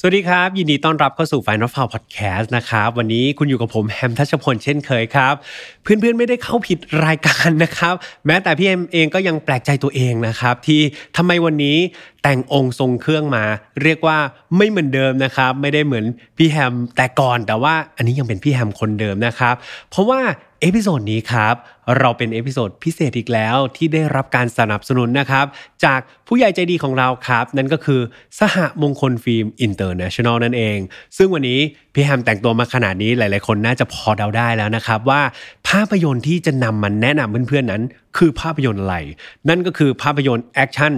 สวัสดีครับ ยินดีต้อนรับเข้าสู่ File Not Found Podcast นะครับ วันนี้คุณอยู่กับผมแฮมทัชพลเช่นเคยครับ เพื่อนๆไม่ได้เข้าผิดรายการนะครับ แม้แต่พี่แฮมเองก็ยังแปลกใจตัวเองนะครับ ที่ทำไมวันนี้แต่งองค์ทรงเครื่องมา เรียกว่าไม่เหมือนเดิมนะครับ ไม่ได้เหมือนพี่แฮมแต่ก่อนแต่ว่าอันนี้ยังเป็นพี่แฮมคนเดิมนะครับ เพราะว่า episode นี้ครับ เราเป็น episode พิเศษอีกแล้วที่ได้รับการสนับสนุนนะครับ จากผู้ใหญ่ใจดีของเราครับ นั่นก็คือสหมงคลฟิล์มอินเตอร์เนชั่นแนลนั่นเอง ซึ่งวันนี้พี่แฮมแต่งตัวมาขนาดนี้หลาย ๆ คนน่าจะพอเดาได้แล้วนะครับ ว่าภาพยนตร์ที่จะนำมาแนะนำเพื่อน ๆ นั้น คือภาพยนตร์อะไร นั่นก็คือภาพยนตร์แอคชั่น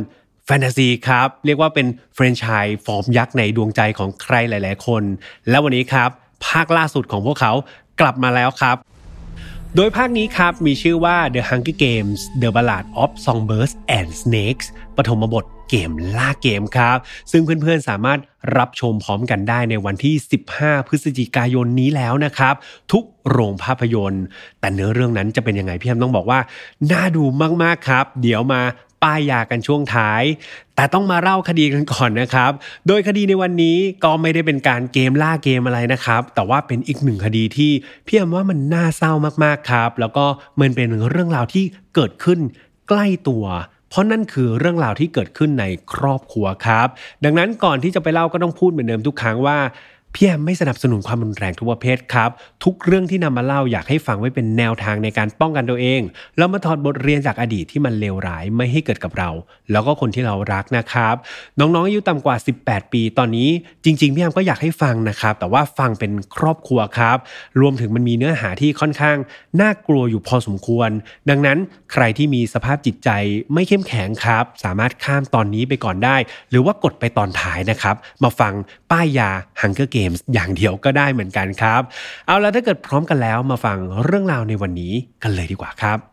แฟนตาซีครับ เรียกว่าเป็นแฟรนไชส์ฟอร์มยักษ์ในดวงใจของใครหลาย ๆ คน และวันนี้ครับ ภาคล่าสุดของพวกเขากลับมาแล้วครับ โดยภาคนี้ครับ มีชื่อว่า The Hunger Games The Ballad of Songbirds and Snakes ปฐมบทเกมล่าเกมครับ ซึ่งเพื่อนๆสามารถรับชมพร้อมกันได้ในวันที่ 15 พฤศจิกายนนี้แล้วนะครับ ทุกโรงภาพยนตร์ แต่เนื้อเรื่องนั้นจะเป็นยังไงพี่แฮมต้องบอกว่า น่าดูมากๆครับ เดี๋ยวมา ป้ายยากันช่วงท้าย แต่ต้องมาเล่าคดีกันก่อนนะครับ โดยคดีในวันนี้ก็ไม่ได้เป็นการเกมล่าเกมอะไรนะครับ แต่ว่าเป็นอีกหนึ่งคดีที่พี่อมว่ามันน่าเศร้ามากๆครับ แล้วก็มันเป็นเรื่องราวที่เกิดขึ้นใกล้ตัวเพราะนั่นคือเรื่องราวที่เกิดขึ้นในครอบครัวครับ ดังนั้นก่อนที่จะไปเล่าก็ต้องพูดเหมือนเดิมทุกครั้งว่า พี่แอมไม่สนับสนุนความรุนแรงทุกประเภทครับ ทุกเรื่องที่นำมาเล่าอยากให้ฟังไว้เป็นแนวทางในการป้องกันตัวเอง แล้วมาถอดบทเรียนจากอดีตที่มันเลวร้ายไม่ให้เกิดกับเรา แล้วก็คนที่เรารักนะครับ น้องๆอายุต่ำกว่า 18 ปีตอนนี้จริงๆพี่แอมก็อยากให้ฟังนะครับ แต่ว่าฟังเป็นครอบครัวครับ รวมถึงมันมีเนื้อหาที่ค่อนข้างน่ากลัวอยู่พอสมควร ดังนั้นใครที่มีสภาพจิตใจไม่เข้มแข็งครับ สามารถข้ามตอนนี้ไปก่อนได้ หรือว่ากดไปตอนท้ายนะครับ มาฟังป้ายยา Hunger Games อย่างเดียวก็ได้เหมือนกันครับ เอาละถ้าเกิดพร้อมกันแล้วมาฟังเรื่องราวในวันนี้กันเลยดีกว่าครับ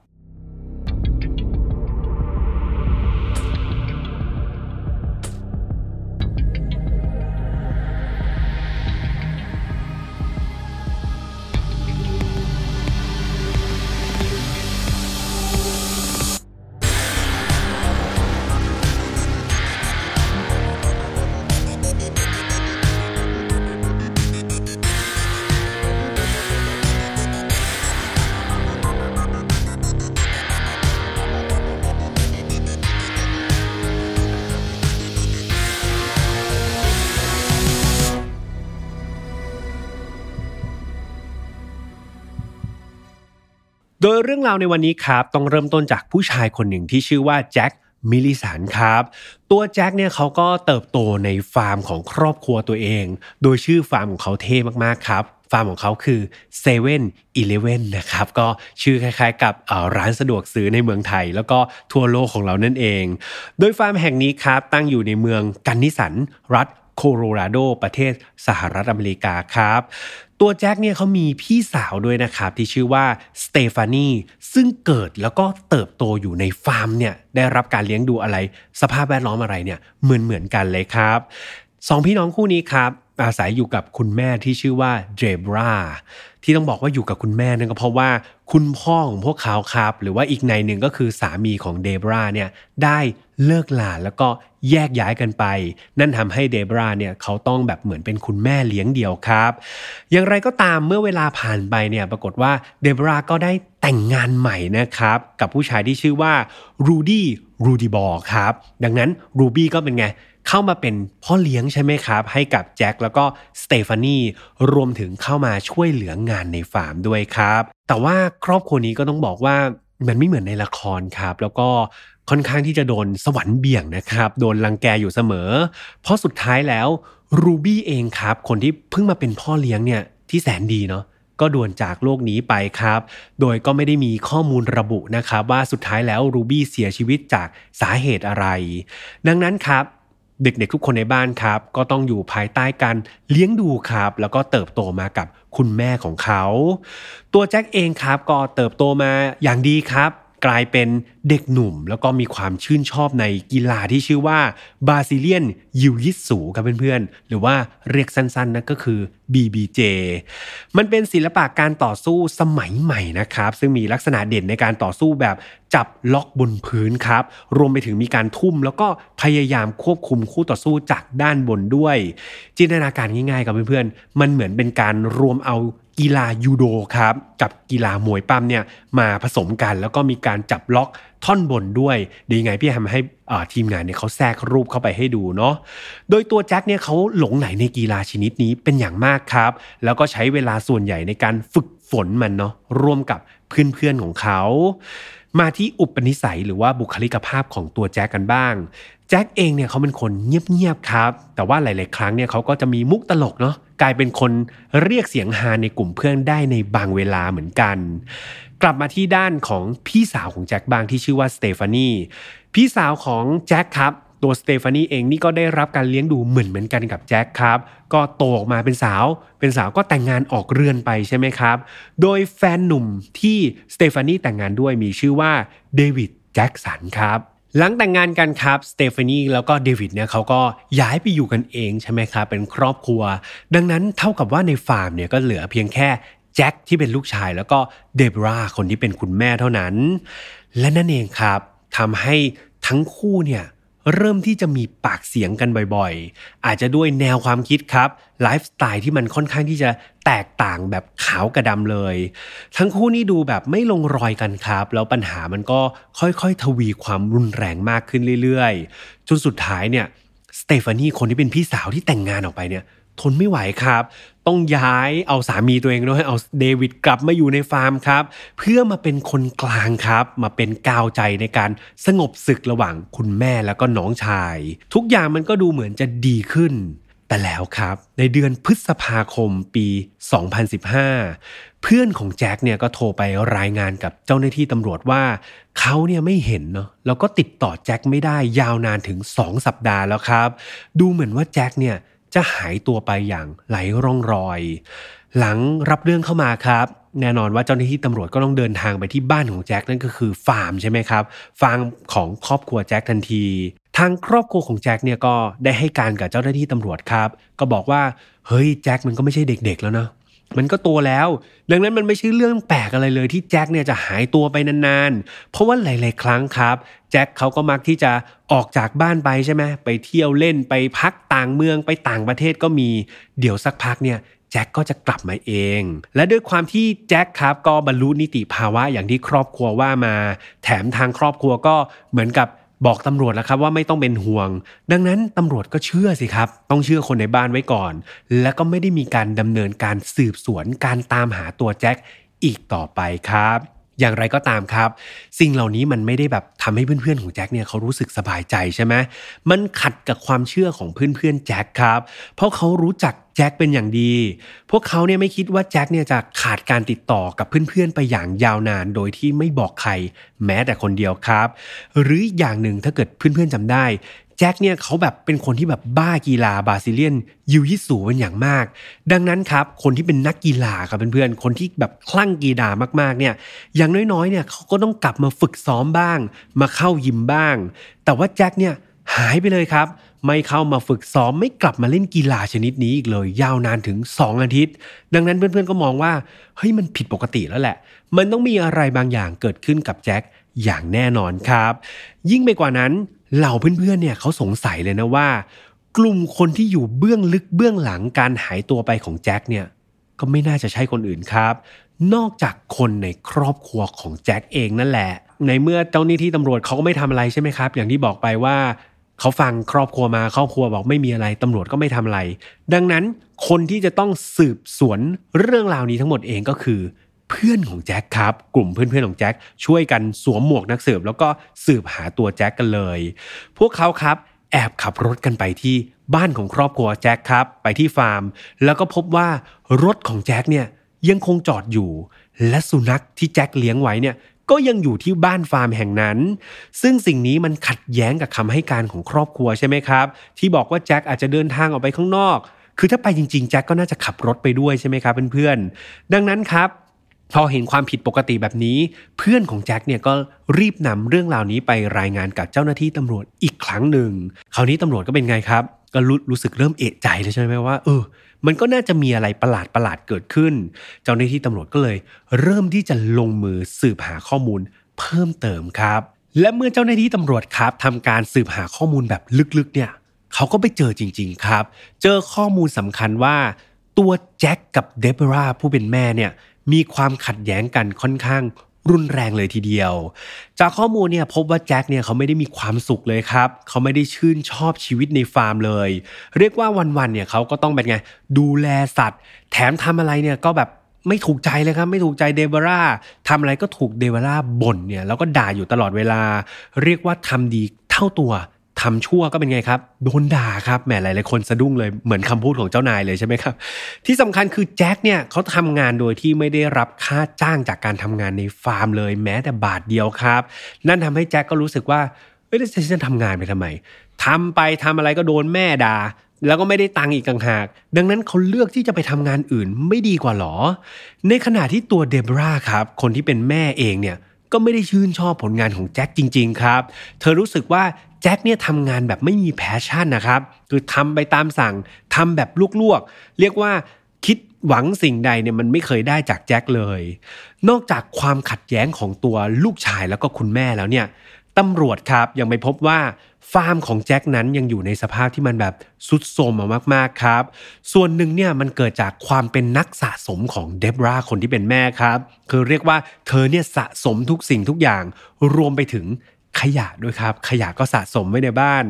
เรื่องราวในวันนี้ครับ ต้องเริ่มต้นจากผู้ชายคนหนึ่งที่ชื่อว่าแจ็คมิลิสันครับ ตัวแจ็คเนี่ยเขาก็เติบโตในฟาร์มของครอบครัวตัวเอง โดยชื่อฟาร์มของเขาเท่มากๆครับ ฟาร์มของเขาคือ7 e เ e ่ e อนะครับ ก็ชื่อคล้ายๆกับร้านสะดวกซื้อในเมืองไทย แล้วก็ทั่วโลกของเรานั่นเอง โดยฟาร์มแห่งนี้ครับตั้งอยู่ในเมืองกันนิสันรัฐโคโลราโดประเทศสหรัฐอเมริกาครับ ตัวแจ็คเนี่ยเขามีพี่สาวด้วยนะครับ ที่ชื่อว่าสเตฟานีซึ่งเกิดแล้วก็เติบโตอยู่ในฟาร์มเนี่ยได้รับการเลี้ยงดูอะไร สภาพแวดล้อมอะไรเนี่ยเหมือนเหมือนกันเลยครับสองพี่น้องคู่นี้ครับ อาศัยอยู่กับคุณแม่ที่ชื่อว่าเจบราที่ต้องบอกว่าอยู่กับคุณแม่นั่นก็เพราะว่าคุณพ่อของพวกเขาครับ หรือว่าอีกในหนึ่งก็คือสามีของเดบราเนี่ยได้เลิกลาแล้วก็แยกย้ายกันไป นั่นทำให้เดบราเนี่ยเขาต้องแบบเหมือนเป็นคุณแม่เลี้ยงเดี่ยวครับ อย่างไรก็ตามเมื่อเวลาผ่านไปเนี่ยปรากฏว่าเดบราก็ได้แต่งงานใหม่นะครับ กับผู้ชายที่ชื่อว่ารูดี้รูดีบอร์ครับ ดังนั้นรูบี้ก็เป็นไง เข้ามาเป็นพ่อเลี้ยงใช่ไหมครับ ให้กับแจ็คแล้วก็สเตฟานีรวมถึงเข้ามาช่วยเหลืองานในฟาร์มด้วยครับ แต่ว่าครอบครัวนี้ก็ต้องบอกว่ามันไม่เหมือนในละครครับ แล้วก็ค่อนข้างที่จะโดนสวรรค์เบี่ยงนะครับ โดนรังแกอยู่เสมอ เพราะสุดท้ายแล้วรูบี้เองครับ คนที่เพิ่งมาเป็นพ่อเลี้ยงเนี่ยที่แสนดีเนาะก็ด่วนจากโลกนี้ไปครับ โดยก็ไม่ได้มีข้อมูลระบุนะครับ ว่าสุดท้ายแล้วรูบี้เสียชีวิตจากสาเหตุอะไร ดังนั้นครับ เด็กๆทุกคนในบ้านครับ ก็ต้องอยู่ภายใต้การเลี้ยงดูครับ แล้วก็เติบโตมากับคุณแม่ของเขา ตัวแจ็คเองครับก็เติบโตมาอย่างดีครับ กลายเป็นเด็กหนุ่ม แล้วก็มีความชื่นชอบในกีฬาที่ชื่อว่าบาซิเลียนยูยิสูกับเพื่อนๆ หรือว่าเรียกสั้นๆนั่นก็คือ BBJ มันเป็นศิลปะการต่อสู้สมัยใหม่นะครับ ซึ่งมีลักษณะเด่นในการต่อสู้แบบจับล็อกบนพื้นครับ รวมไปถึงมีการทุ่มแล้วก็พยายามควบคุมคู่ต่อสู้จากด้านบนด้วย จินตนาการง่ายๆกับเพื่อนๆ มันเหมือนเป็นการรวมเอา กีฬายูโดครับกับกีฬามวยปั้มเนี่ยมาผสมกัน แล้วก็มีการจับล็อกท่อนบนด้วยดีไงพี่ทำให้ทีมงานเนี่ยเขาแทรกรูปเข้าไปให้ดูเนาะโดยตัวแจ็คเนี่ยเขาหลงไหลในกีฬาชนิดนี้เป็นอย่างมากครับ แล้วก็ใช้เวลาส่วนใหญ่ในการฝึกฝนมันเนาะร่วมกับเพื่อนๆของเขา มาที่อุปนิสัยหรือว่าบุคลิกภาพของตัวแจ็คกันบ้าง จ็คเองเนี่ยเขาเป็นคนเงียบๆครับ แต่ว่าหลาย ๆ ครั้งเนี่ยเขาก็จะมีมุกตลกเนาะกลายเป็นคนเรียกเสียงฮาในกลุ่มเพื่อนได้ในบางเวลาเหมือนกัน กลับมาที่ด้านของพี่สาวของแจ็คบางที่ชื่อว่าสเตฟานีพี่สาวของแจ็คครับตัวสเตฟานีเองนี่ก็ได้รับการเลี้ยงดูเหมือนเหมือนกันกับแจ็คครับ ก็โตออกมาเป็นสาว เป็นสาวก็แต่งงานออกเรือนไปใช่ไหมครับ โดยแฟนหนุ่มที่สเตฟานีแต่งงานด้วยมีชื่อว่าเดวิดแจ็คสันครับ หลังแต่งงานกันครับสเตฟานีแล้วก็เดวิดเนี่ยเขาก็ย้ายไปอยู่กันเองใช่ไหมครับเป็นครอบครัว ดังนั้นเท่ากับว่าในฟาร์มเนี่ยก็เหลือเพียงแค่แจ็คที่เป็นลูกชายแล้วก็เดบราคนที่เป็นคุณแม่เท่านั้น และนั่นเองครับทำให้ทั้งคู่เนี่ย เริ่มที่จะมีปากเสียงกันบ่อยๆ อาจจะด้วยแนวความคิดครับไลฟ์สไตล์ที่มันค่อนข้างที่จะแตกต่างแบบขาวกระดำเลย ทั้งคู่นี่ดูแบบไม่ลงรอยกันครับ แล้วปัญหามันก็ค่อยๆ ทวีความรุนแรงมากขึ้นเรื่อยๆ จนสุดท้ายเนี่ยสเตฟานีคนที่เป็นพี่สาวที่แต่งงานออกไปเนี่ย ทนไม่ไหวครับ ต้องย้ายเอาสามีตัวเองด้วยเอาเดวิดกลับมาอยู่ในฟาร์มครับ เพื่อมาเป็นคนกลางครับ มาเป็นกาวใจในการสงบศึกระหว่างคุณแม่แล้วก็น้องชาย ทุกอย่างมันก็ดูเหมือนจะดีขึ้น แต่แล้วครับ ในเดือนพฤษภาคมปี 2015 เพื่อนของแจ็คเนี่ยก็โทรไปรายงานกับเจ้าหน้าที่ตำรวจว่าเขาเนี่ยไม่เห็นเนาะแล้วก็ติดต่อแจ็คไม่ได้ยาวนานถึง 2 สัปดาห์แล้วครับ ดูเหมือนว่าแจ็คเนี่ย จะหายตัวไปอย่างไหลร่องรอย หลังรับเรื่องเข้ามาครับ แน่นอนว่าเจ้าหน้าที่ตำรวจก็ต้องเดินทางไปที่บ้านของแจ็คนั่นก็คือฟาร์มใช่ไหมครับ ฟาร์มของครอบครัวแจ็คทันที ทางครอบครัวของแจ็คเนี่ยก็ได้ให้การกับเจ้าหน้าที่ตำรวจครับ ก็บอกว่าเฮ้ยแจ็คมันก็ไม่ใช่เด็ก ๆ แล้วเนาะ มันก็ตัวแล้ว ดังนั้นมันไม่ใช่เรื่องแปลกอะไรเลยที่แจ็คเนี่ยจะหายตัวไปนานๆ เพราะว่าหลาย ๆ ครั้งครับแจ็คเขาก็มักที่จะออกจากบ้านไปใช่ไหมไปเที่ยวเล่นไปพักต่างเมืองไปต่างประเทศก็มีเดี๋ยวสักพักเนี่ยแจ็คก็จะกลับมาเอง และด้วยความที่แจ็คครับก็บรรลุนิติภาวะอย่างที่ครอบครัวว่ามา แถมทางครอบครัวก็เหมือนกับ บอกตำรวจแล้วครับว่าไม่ต้องเป็นห่วง ดังนั้นตำรวจก็เชื่อสิครับ ต้องเชื่อคนในบ้านไว้ก่อน แล้วก็ไม่ได้มีการดำเนินการสืบสวนการตามหาตัวแจ็คอีกต่อไปครับ อย่างไรก็ตามครับ สิ่งเหล่านี้มันไม่ได้แบบทำให้เพื่อนๆของแจ็คเนี่ยเขารู้สึกสบายใจใช่ไหมมันขัดกับความเชื่อของเพื่อนๆแจ็คครับ เพราะเขารู้จักแจ็คเป็นอย่างดี พวกเขาเนี่ยไม่คิดว่าแจ็คเนี่ยจะขาดการติดต่อกับเพื่อนๆไปอย่างยาวนาน โดยที่ไม่บอกใครแม้แต่คนเดียวครับ หรืออย่างหนึ่งถ้าเกิดเพื่อนๆจำได้ แจ็คเนี่ยเขาแบบเป็นคนที่แบบบ้ากีฬาบาซิเลียนยูยิสูเป็นอย่างมาก ดังนั้นครับคนที่เป็นนักกีฬาครับเพื่อนๆคนที่แบบคลั่งกีฬามากๆเนี่ยอย่างน้อยๆเนี่ยเขาก็ต้องกลับมาฝึกซ้อมบ้าง มาเข้ายิมบ้าง แต่ว่าแจ็คเนี่ยหายไปเลยครับ ไม่เข้ามาฝึกซ้อมไม่กลับมาเล่นกีฬาชนิดนี้อีกเลย ยาวนานถึง 2 อาทิตย์ ดังนั้นเพื่อนๆก็มองว่าเฮ้ยมันผิดปกติแล้วแหละ มันต้องมีอะไรบางอย่างเกิดขึ้นกับแจ็คอย่างแน่นอนครับ ยิ่งไปกว่านั้น เหล่าเพื่อนๆเนี่ยเขาสงสัยเลยนะว่า กลุ่มคนที่อยู่เบื้องลึกเบื้องหลังการหายตัวไปของแจ็คเนี่ยก็ไม่น่าจะใช่คนอื่นครับ นอกจากคนในครอบครัวของแจ็คเองนั่นแหละ ในเมื่อเจ้าหน้าที่ตำรวจเขาก็ไม่ทำอะไรใช่ไหมครับ อย่างที่บอกไปว่าเขาฟังครอบครัวมาครอบครัวบอกไม่มีอะไรตำรวจก็ไม่ทำอะไร ดังนั้นคนที่จะต้องสืบสวนเรื่องราวนี้ทั้งหมดเองก็คือ เพื่อนของแจ็คครับ กลุ่มเพื่อนๆของแจ็คช่วยกันสวมหมวกนักสืบ แล้วก็สืบหาตัวแจ็คกันเลย พวกเขาครับแอบขับรถกันไปที่บ้านของครอบครัวแจ็คครับ ไปที่ฟาร์ม แล้วก็พบว่ารถของแจ็คเนี่ยยังคงจอดอยู่ และสุนัขที่แจ็คเลี้ยงไว้เนี่ยก็ยังอยู่ที่บ้านฟาร์มแห่งนั้น ซึ่งสิ่งนี้มันขัดแย้งกับคำให้การของครอบครัวใช่ไหมครับ ที่บอกว่าแจ็คอาจจะเดินทางออกไปข้างนอก คือถ้าไปจริงๆ แจ็คก็น่าจะขับรถไปด้วยใช่ไหมครับเพื่อนๆ ดังนั้นครับ พอเห็นความผิดปกติแบบนี้ เพื่อนของแจ็คเนี่ยก็รีบนำเรื่องราวนี้ไปรายงานกับเจ้าหน้าที่ตำรวจอีกครั้งหนึ่ง คราวนี้ตำรวจก็เป็นไงครับ ก็รู้รู้สึกเริ่มเอะใจเลยใช่ไหมว่าเออ มันก็น่าจะมีอะไรประหลาดประหลาดเกิดขึ้น เจ้าหน้าที่ตำรวจก็เลย เริ่มที่จะลงมือสืบหาข้อมูลเพิ่มเติมครับ และเมื่อเจ้าหน้าที่ตำรวจครับทำการสืบหาข้อมูลแบบลึกๆ เนี่ยเขาก็ไปเจอจริง ๆ ครับ เจอข้อมูลสำคัญว่า ตัวแจ็คกับเดบราผู้เป็นแม่เนี่ย มีความขัดแย้งกันค่อนข้างรุนแรงเลยทีเดียว จากข้อมูลเนี่ยพบว่าแจ็คเนี่ยเขาไม่ได้มีความสุขเลยครับ เขาไม่ได้ชื่นชอบชีวิตในฟาร์มเลย เรียกว่าวันๆเนี่ยเขาก็ต้องเป็นไง ดูแลสัตว์ แถมทำอะไรเนี่ยก็แบบไม่ถูกใจเลยครับไม่ถูกใจเดบราทำอะไรก็ถูกเดบราบ่นเนี่ยแล้วก็ด่าอยู่ตลอดเวลา เรียกว่าทำดีเท่าตัว ทำชั่วก็เป็นไงครับ โดนด่าครับแหมหลายๆคนสะดุ้งเลยเหมือนคำพูดของเจ้านายเลยใช่ไหมครับ ที่สำคัญคือแจ็คเนี่ยเขาทำงานโดยที่ไม่ได้รับค่าจ้างจากการทำงานในฟาร์มเลยแม้แต่บาทเดียวครับ นั่นทำให้แจ็คก็รู้สึกว่าเอ้ยฉันจะทำงานไปทำไมทำไปทำอะไรก็โดนแม่ด่าแล้วก็ไม่ได้ตังค์อีกต่างหาก ดังนั้นเขาเลือกที่จะไปทำงานอื่นไม่ดีกว่าหรอ ในขณะที่ตัวเดบราครับ คนที่เป็นแม่เองเนี่ยก็ไม่ได้ชื่นชอบผลงานของแจ็คจริง ๆ ครับ เธอรู้สึกว่า แจ็คเนี่ยทำงานแบบไม่มี passion นะครับ คือทำไปตามสั่งทำแบบลวกๆ เรียกว่าคิดหวังสิ่งใดเนี่ยมันไม่เคยได้จากแจ็คเลย นอกจากความขัดแย้งของตัวลูกชายแล้วก็คุณแม่แล้วเนี่ยตำรวจครับยังไปพบว่าฟาร์มของแจ็คนั้นยังอยู่ในสภาพที่มันแบบสุดโทรมมากๆครับ ส่วนหนึ่งเนี่ยมันเกิดจากความเป็นนักสะสมของเดบราคนที่เป็นแม่ครับ คือเรียกว่าเธอเนี่ยสะสมทุกสิ่งทุกอย่างรวมไปถึง ขยะด้วยครับ ขยะก็สะสมไว้ในบ้าน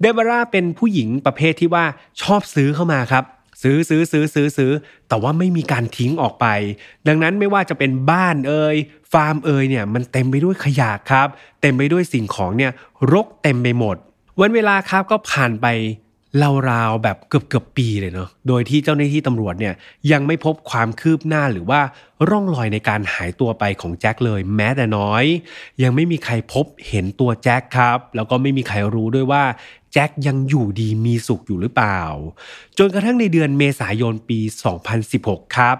เดบราเป็นผู้หญิงประเภทที่ว่าชอบซื้อเข้ามาครับ ซื้อซื้อซื้อซื้อซื้อ แต่ว่าไม่มีการทิ้งออกไป ดังนั้นไม่ว่าจะเป็นบ้านเอ่ยฟาร์มเอ่ยเนี่ยมันเต็มไปด้วยขยะครับ เต็มไปด้วยสิ่งของเนี่ยรกเต็มไปหมด วันเวลาครับก็ผ่านไปราวๆแบบเกือบเกือบปีเลยเนาะ โดยที่เจ้าหน้าที่ตำรวจเนี่ยยังไม่พบความคืบหน้าหรือว่าร่องรอยในการหายตัวไปของแจ็คเลยแม้แต่น้อย ยังไม่มีใครพบเห็นตัวแจ็คครับ แล้วก็ไม่มีใครรู้ด้วยว่าแจ็คยังอยู่ดีมีสุขอยู่หรือเปล่า จนกระทั่งในเดือนเมษายนปี 2016 ครับ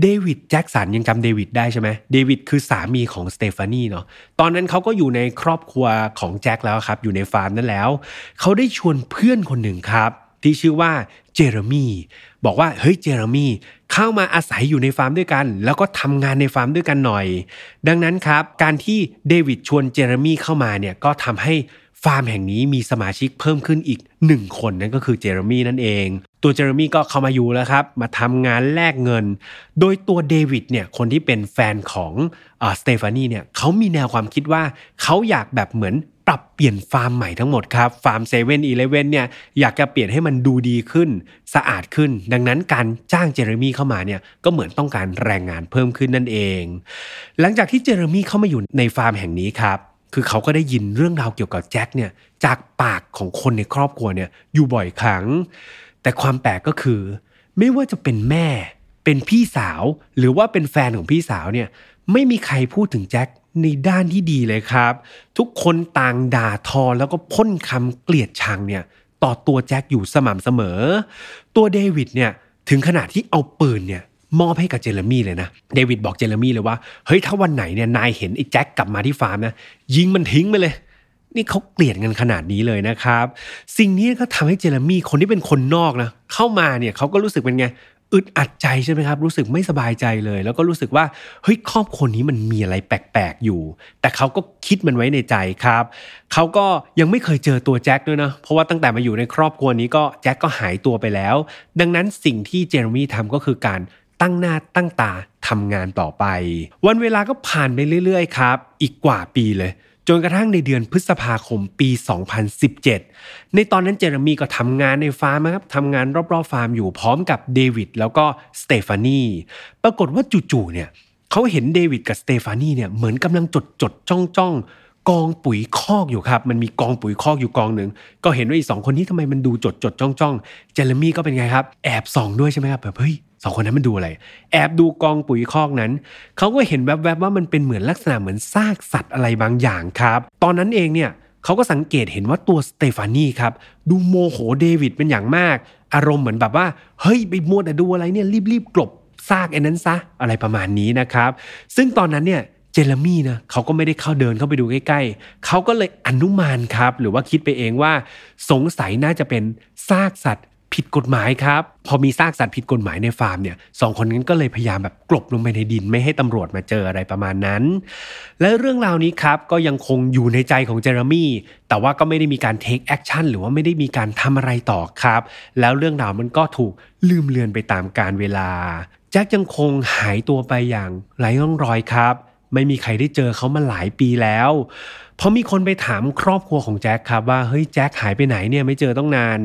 เดวิดแจ็คสันยังจำเดวิดได้ใช่ไหมเดวิดคือสามีของสเตฟานีเนาะตอนนั้นเขาก็อยู่ในครอบครัวของแจ็คแล้วครับ อยู่ในฟาร์มนั่นแล้ว เขาได้ชวนเพื่อนคนหนึ่งครับ ที่ชื่อว่า เจอร์มี่บอกว่าเฮ้ยเจอร์มี่เข้ามาอาศัยอยู่ในฟาร์มด้วยกัน แล้วก็ทำงานในฟาร์มด้วยกันหน่อย ดังนั้นครับ การที่เดวิดชวนเจอร์มี่เข้ามาเนี่ยก็ทำให้ฟาร์มแห่งนี้มีสมาชิกเพิ่มขึ้นอีกหนึ่งคนนั่นก็คือเจอร์มี่นั่นเอง ตัวเจอร์มี่ก็เข้ามาอยู่แล้วครับ มาทำงานแลกเงิน โดยตัวเดวิดเนี่ยคนที่เป็นแฟนของสเตฟานีเนี่ยเขามีแนวความคิดว่าเขาอยากแบบเหมือน ปรับเปลี่ยนฟาร์มใหม่ทั้งหมดครับ ฟาร์มเซเว่นอีเลเว่นเนี่ยอยากจะเปลี่ยนให้มันดูดีขึ้น สะอาดขึ้น ดังนั้นการจ้างเจอร์มี่เข้ามาเนี่ยก็เหมือนต้องการแรงงานเพิ่มขึ้นนั่นเอง หลังจากที่เจอร์มี่เข้ามาอยู่ในฟาร์มแห่งนี้ครับคือเขาก็ได้ยินเรื่องราวเกี่ยวกับแจ็คเนี่ยจากปากของคนในครอบครัวเนี่ยอยู่บ่อยครั้ง แต่ความแปลกก็คือ ไม่ว่าจะเป็นแม่ เป็นพี่สาว หรือว่าเป็นแฟนของพี่สาวเนี่ยไม่มีใครพูดถึงแจ็ค ในด้านที่ดีเลยครับ ทุกคนต่างด่าทอแล้วก็พ่นคำเกลียดชังเนี่ยต่อตัวแจ็คอยู่สม่ำเสมอ ตัวเดวิดเนี่ยถึงขนาดที่เอาปืนเนี่ยมอบให้กับเจเรมี่เลยนะเดวิดบอกเจเรมี่เลยว่าเฮ้ยถ้าวันไหนเนี่ยนายเห็นไอ้แจ็คกลับมาที่ฟาร์มนะยิงมันทิ้งไปเลย นี่เขาเกลียดกันขนาดนี้เลยนะครับ สิ่งนี้ก็ทำให้เจเรมี่คนที่เป็นคนนอกนะเข้ามาเนี่ยเขาก็รู้สึกเป็นไง อึดอัดใจใช่ไหมครับ รู้สึกไม่สบายใจเลย แล้วก็รู้สึกว่าเฮ้ยครอบครัวนี้มันมีอะไรแปลกๆอยู่ แต่เขาก็คิดมันไว้ในใจครับเขาก็ยังไม่เคยเจอตัวแจ็คด้วยนะเพราะว่าตั้งแต่มาอยู่ในครอบครัวนี้ก็แจ็คก็หายตัวไปแล้ว ดังนั้นสิ่งที่เจเรมี่ทำก็คือการตั้งหน้าตั้งตาทำงานต่อไป วันเวลาก็ผ่านไปเรื่อยๆครับ อีกกว่าปีเลย จนกระทั่งในเดือนพฤษภาคมปี 2017 ในตอนนั้นเจอร์มี่ก็ทำงานในฟาร์มครับทำงานรอบๆฟาร์มอยู่พร้อมกับเดวิดแล้วก็สเตฟานีปรากฏว่าจู่ๆเนี่ยเขาเห็นเดวิดกับสเตฟานีเนี่ยเหมือนกำลังจดจดจ้องจ้องกองปุ๋ยคอกอยู่ครับ มันมีกองปุ๋ยคอกอยู่กองหนึ่งก็เห็นว่าอีสองคนนี้ทำไมมันดูจดจดจ้องจ้องเจเรมี่ก็เป็นไงครับ แอบส่องด้วยใช่ไหมครับแบบเฮ้ย สองคนนั้นมันดูอะไร แอบดูกองปุ๋ยคอกนั้น เขาก็เห็นแวบๆว่ามันเป็นเหมือนลักษณะเหมือนซากสัตว์อะไรบางอย่างครับ ตอนนั้นเองเนี่ยเขาก็สังเกตเห็นว่าตัวสเตฟานีครับดูโมโหเดวิดเป็นอย่างมาก อารมณ์เหมือนแบบว่าเฮ้ยไปมัวแต่ดูอะไรเนี่ยรีบๆกลบซากไอ้นั้นซะอะไรประมาณนี้นะครับ ซึ่งตอนนั้นเนี่ยเจเรมี่นะเขาก็ไม่ได้เข้าเดินเข้าไปดูใกล้ๆ เขาก็เลยอนุมานครับ หรือว่าคิดไปเองว่า สงสัยน่าจะเป็นซากสัตว์ ผิดกฎหมายครับ พอมีซากสัตว์ผิดกฎหมายในฟาร์มเนี่ยสองคนนั้นก็เลยพยายามแบบกลบลงไปในดินไม่ให้ตำรวจมาเจออะไรประมาณนั้น และเรื่องราวนี้ครับก็ยังคงอยู่ในใจของเจเรมี่แต่ว่าก็ไม่ได้มีการ take action หรือว่าไม่ได้มีการทำอะไรต่อครับ แล้วเรื่องราวมันก็ถูกลืมเลือนไปตามกาลเวลาแจ็คยังคงหายตัวไปอย่างไร้ร่องรอยครับ ไม่มีใครได้เจอเขามาหลายปีแล้วพอมีคนไปถามครอบครัวของแจ็คครับว่าเฮ้ยแจ็คหายไปไหนเนี่ยไม่เจอต้องนาน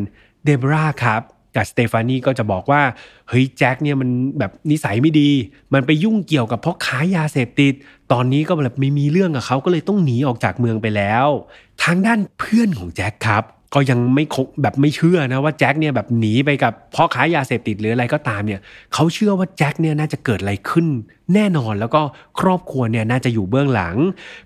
เดบราครับกับสเตฟานีก็จะบอกว่าเฮ้ยแจ็คเนี่ยมันแบบนิสัยไม่ดี มันไปยุ่งเกี่ยวกับพ่อค้ายาเสพติด ตอนนี้ก็แบบไม่มีเรื่องกับเขาก็เลยต้องหนีออกจากเมืองไปแล้ว ทางด้านเพื่อนของแจ็คครับ ก็ยังไม่คงแบบไม่เชื่อนะว่าแจ็คเนี่ยแบบหนีไปกับพ่อค้ายาเสพติดหรืออะไรก็ตามเนี่ยเขาเชื่อว่าแจ็คเนี่ยน่าจะเกิดอะไรขึ้น แน่นอนแล้วก็ครอบครัวเนี่ยน่าจะอยู่เบื้องหลัง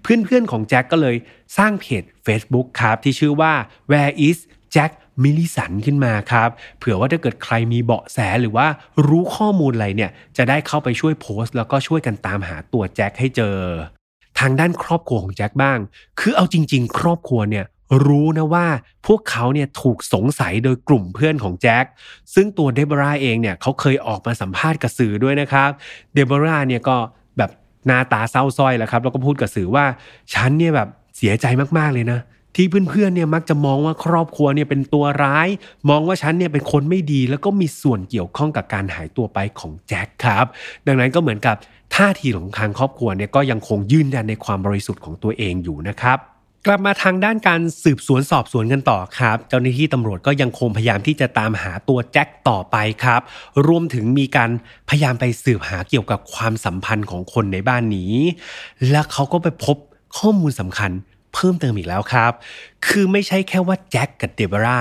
เพื่อนๆของแจ็คก็เลยสร้างเพจ Facebook ครับที่ชื่อว่า Where is Jack มิลิสันขึ้นมาครับ เผื่อว่าถ้าเกิดใครมีเบาะแสหรือว่ารู้ข้อมูลอะไรเนี่ย จะได้เข้าไปช่วยโพสต์ แล้วก็ช่วยกันตามหาตัวแจ็คให้เจอ ทางด้านครอบครัวของแจ็คบ้าง คือเอาจริง ๆ ครอบครัวเนี่ยรู้นะว่าพวกเขาเนี่ยถูกสงสัยโดยกลุ่มเพื่อนของแจ็คซึ่งตัวเดบราเองเนี่ยเขาเคยออกมาสัมภาษณ์กับสื่อด้วยนะครับ เดบราเนี่ยก็แบบหน้าตาเศร้าส้อยแหละครับ แล้วก็พูดกับสื่อว่าฉันเนี่ยแบบเสียใจมากๆเลยนะ ที่เพื่อนๆเนี่ยมักจะมองว่าครอบครัวเนี่ยเป็นตัวร้าย มองว่าฉันเนี่ยเป็นคนไม่ดี แล้วก็มีส่วนเกี่ยวข้องกับการหายตัวไปของแจ็คครับ ดังนั้นก็เหมือนกับท่าทีของทางครอบครัวเนี่ยก็ยังคงยืนยันในความบริสุทธิ์ของตัวเองอยู่นะครับกลับมาทางด้านการสืบสวนสอบสวนกันต่อครับ เจ้าหน้าที่ตำรวจก็ยังคงพยายามที่จะตามหาตัวแจ็คต่อไปครับ รวมถึงมีการพยายามไปสืบหาเกี่ยวกับความสัมพันธ์ของคนในบ้านนี้ และเขาก็ไปพบข้อมูลสำคัญ เพิ่มเติมอีกแล้วครับ คือไม่ใช่แค่ว่าแจ็คกับเดบรา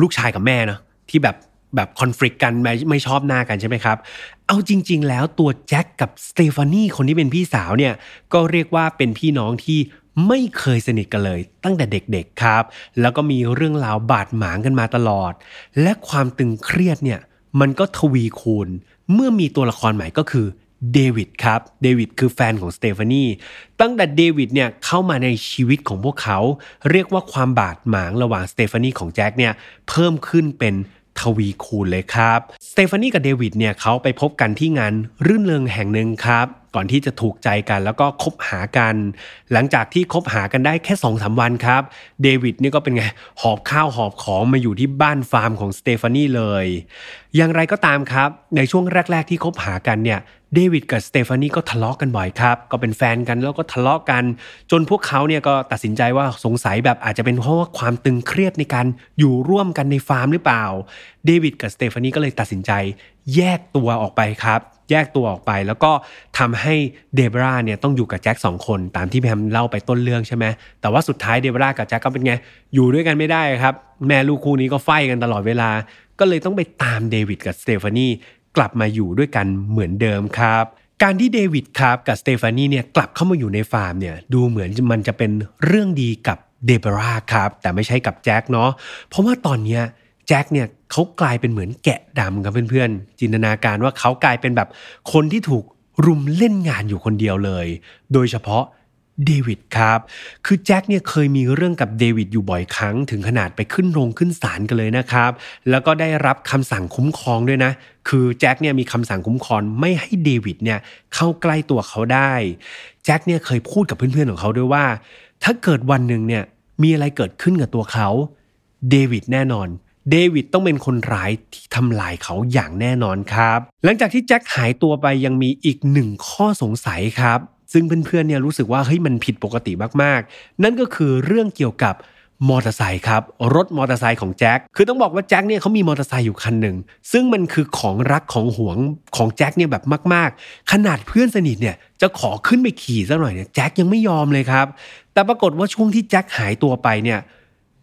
ลูกชายกับแม่เนาะที่แบบแบบคอนฟ lict กันไม่ไม่ชอบหน้ากันใช่ไหมครับ เอาจริง ๆ แล้วตัวแจ็คกับสเตฟานีคนที่เป็นพี่สาวเนี่ยก็เรียกว่าเป็นพี่น้องที่ไม่เคยสนิทกันเลยตั้งแต่เด็กๆครับ แล้วก็มีเรื่องราวบาดหมางกันมาตลอด และความตึงเครียดเนี่ยมันก็ทวีคูณ เมื่อมีตัวละครใหม่ก็คือ เดวิดครับ เดวิดคือแฟนของสเตฟานีตั้งแต่เดวิดเนี่ยเข้ามาในชีวิตของพวกเขา เรียกว่าความบาดหมางระหว่างสเตฟานีของแจ็คเนี่ยเพิ่มขึ้นเป็นทวีคูณเลยครับ สเตฟานีกับเดวิดเนี่ยเขาไปพบกันที่งานรื่นเริงแห่งหนึ่งครับ ก่อนที่จะถูกใจกันแล้วก็คบหากัน หลังจากที่คบหากันได้แค่2อสาวันครับ เดวิดนี่ก็เป็นไง หอบข้าวหอบของมาอยู่ที่บ้านฟาร์มของสเตฟานีเลย อย่างไรก็ตามครับ ในช่วงแรก ๆ ที่คบหากันเนี่ยเดวิดกับสเตฟานีก็ทะเลาะกกันบ่อยครับ ก็เป็นแฟนกันแล้วก็ทะเลาะกัน จนพวกเขาเนี่ยก็ตัดสินใจว่าสงสัยแบบอาจจะเป็นเพราะว่าความตึงเครียดในการอยู่ร่วมกันในฟาร์มหรือเปล่าเดวิดกับสเตฟานีก็เลยตัดสินใจแยกตัวออกไปครับ แยกตัวออกไปแล้วก็ทำให้เดบราเนี่ยต้องอยู่กับแจ็คสองคนตามที่แพมเล่าไปต้นเรื่องใช่ไหมแต่ว่าสุดท้ายเดบรากับแจ็คก็เป็นไงอยู่ด้วยกันไม่ได้ครับ แม่ลูกคู่นี้ก็ไฟกันตลอดเวลา ก็เลยต้องไปตามเดวิดกับสเตฟานีกลับมาอยู่ด้วยกันเหมือนเดิมครับ การที่เดวิดครับกับสเตฟานีเนี่ยกลับเข้ามาอยู่ในฟาร์มเนี่ยดูเหมือนมันจะเป็นเรื่องดีกับเดบราครับ แต่ไม่ใช่กับแจ็คเนาะเพราะว่าตอนเนี้ยแจ็คเนี่ยเขากลายเป็นเหมือนแกะดำครับเพื่อนๆ จินตนาการว่าเขากลายเป็นแบบคนที่ถูกรุมเล่นงานอยู่คนเดียวเลย โดยเฉพาะ เดวิดครับ คือแจ็คเนี่ยเคยมีเรื่องกับเดวิดอยู่บ่อยครั้ง ถึงขนาดไปขึ้นโรงขึ้นศาลกันเลยนะครับ แล้วก็ได้รับคำสั่งคุ้มครองด้วยนะ คือแจ็คเนี่ยมีคำสั่งคุ้มครองไม่ให้เดวิดเนี่ยเข้าใกล้ตัวเขาได้ แจ็คเนี่ยเคยพูดกับเพื่อนๆของเขาด้วยว่า ถ้าเกิดวันหนึ่งเนี่ยมีอะไรเกิดขึ้นกับตัวเขา เดวิดแน่นอนเดวิดต้องเป็นคนร้ายที่ทำลายเขาอย่างแน่นอนครับ หลังจากที่แจ็คหายตัวไปยังมีอีกหนึ่งข้อสงสัยครับ ซึ่งเพื่อนๆเนี่ยรู้สึกว่าเฮ้ยมันผิดปกติมากๆ นั่นก็คือเรื่องเกี่ยวกับมอเตอร์ไซค์ครับรถมอเตอร์ไซค์ของแจ็คคือต้องบอกว่าแจ็คเนี่ยเขามีมอเตอร์ไซค์อยู่คันหนึ่งซึ่งมันคือของรักของหวงของแจ็คเนี่ยแบบมาก ๆ ขนาดเพื่อนสนิทเนี่ยจะขอขึ้นไปขี่ซะหน่อยเนี่ยแจ็คยังไม่ยอมเลยครับ แต่ปรากฏว่าช่วงที่แจ็คหายตัวไปเนี่ย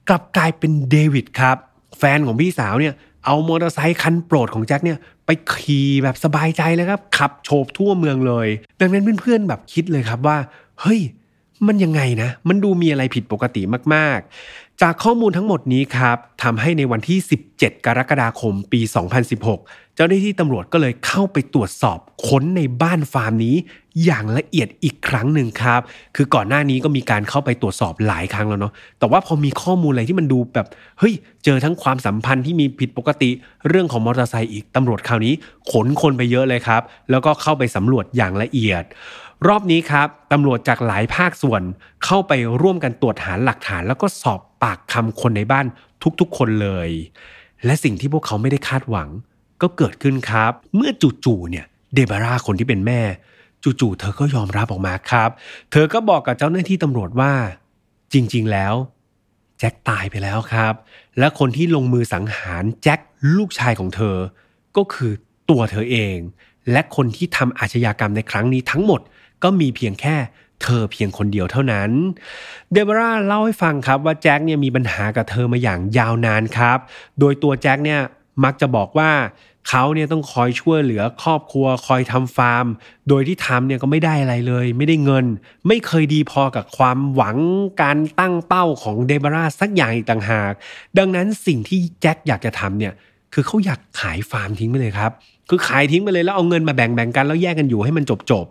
กลับกลายเป็นเดวิดครับ แฟนของพี่สาวเนี่ย เอามอเตอร์ไซค์คันโปรดของแจ็คเนี่ยไปขี่แบบสบายใจเลยครับขับโฉบทั่วเมืองเลย ดังนั้นเพื่อนๆแบบคิดเลยครับว่า เฮ้ย มันยังไงนะ มันดูมีอะไรผิดปกติมากๆ จากข้อมูลทั้งหมดนี้ครับทำให้ในวันที่ 17 กรกฎาคมปี 2016 เจ้าหน้าที่ตำรวจก็เลยเข้าไปตรวจสอบค้นในบ้านฟาร์มนี้ อย่างละเอียดอีกครั้งหนึ่งครับ คือก่อนหน้านี้ก็มีการเข้าไปตรวจสอบหลายครั้งแล้วเนาะ แต่ว่าพอมีข้อมูลอะไรที่มันดูแบบ เฮ้ย เจอทั้งความสัมพันธ์ที่มีผิดปกติ เรื่องของมอเตอร์ไซค์อีก ตำรวจคราวนี้ขนคนไปเยอะเลยครับ แล้วก็เข้าไปสำรวจอย่างละเอียด รอบนี้ครับตำรวจจากหลายภาคส่วน เข้าไปร่วมกันตรวจหาหลักฐาน แล้วก็สอบปากคำคนในบ้านทุกๆ คนเลย และสิ่งที่พวกเขาไม่ได้คาดหวัง ก็เกิดขึ้นครับ เมื่อจู่ๆเนี่ยเดบาร่าคนที่เป็นแม่ จู่ๆเธอก็ยอมรับออกมาครับ เธอก็บอกกับเจ้าหน้าที่ตำรวจว่า จริง ๆ แล้วแจ็คตายไปแล้วครับ และคนที่ลงมือสังหารแจ็คลูกชายของเธอ ก็คือตัวเธอเอง และคนที่ทำอาชญากรรมในครั้งนี้ทั้งหมดก็มีเพียงแค่เธอเพียงคนเดียวเท่านั้น เดบราเล่าให้ฟังครับว่าแจ็คเนี่ยมีปัญหากับเธอมาอย่างยาวนานครับ โดยตัวแจ็คเนี่ยมักจะบอกว่า เขาเนี่ยต้องคอยช่วยเหลือครอบครัวคอยทำฟาร์ม โดยที่ทำเนี่ยก็ไม่ได้อะไรเลย ไม่ได้เงิน ไม่เคยดีพอกับความหวังการตั้งเป้าของเดบราสักอย่างอีกต่างหาก ดังนั้นสิ่งที่แจ็คอยากจะทำเนี่ยคือเขาอยากขายฟาร์มทิ้งไปเลยครับ คือขายทิ้งไปเลยแล้วเอาเงินมาแบ่งแบ่งกันแล้วแยกกันอยู่ให้มันจบจบ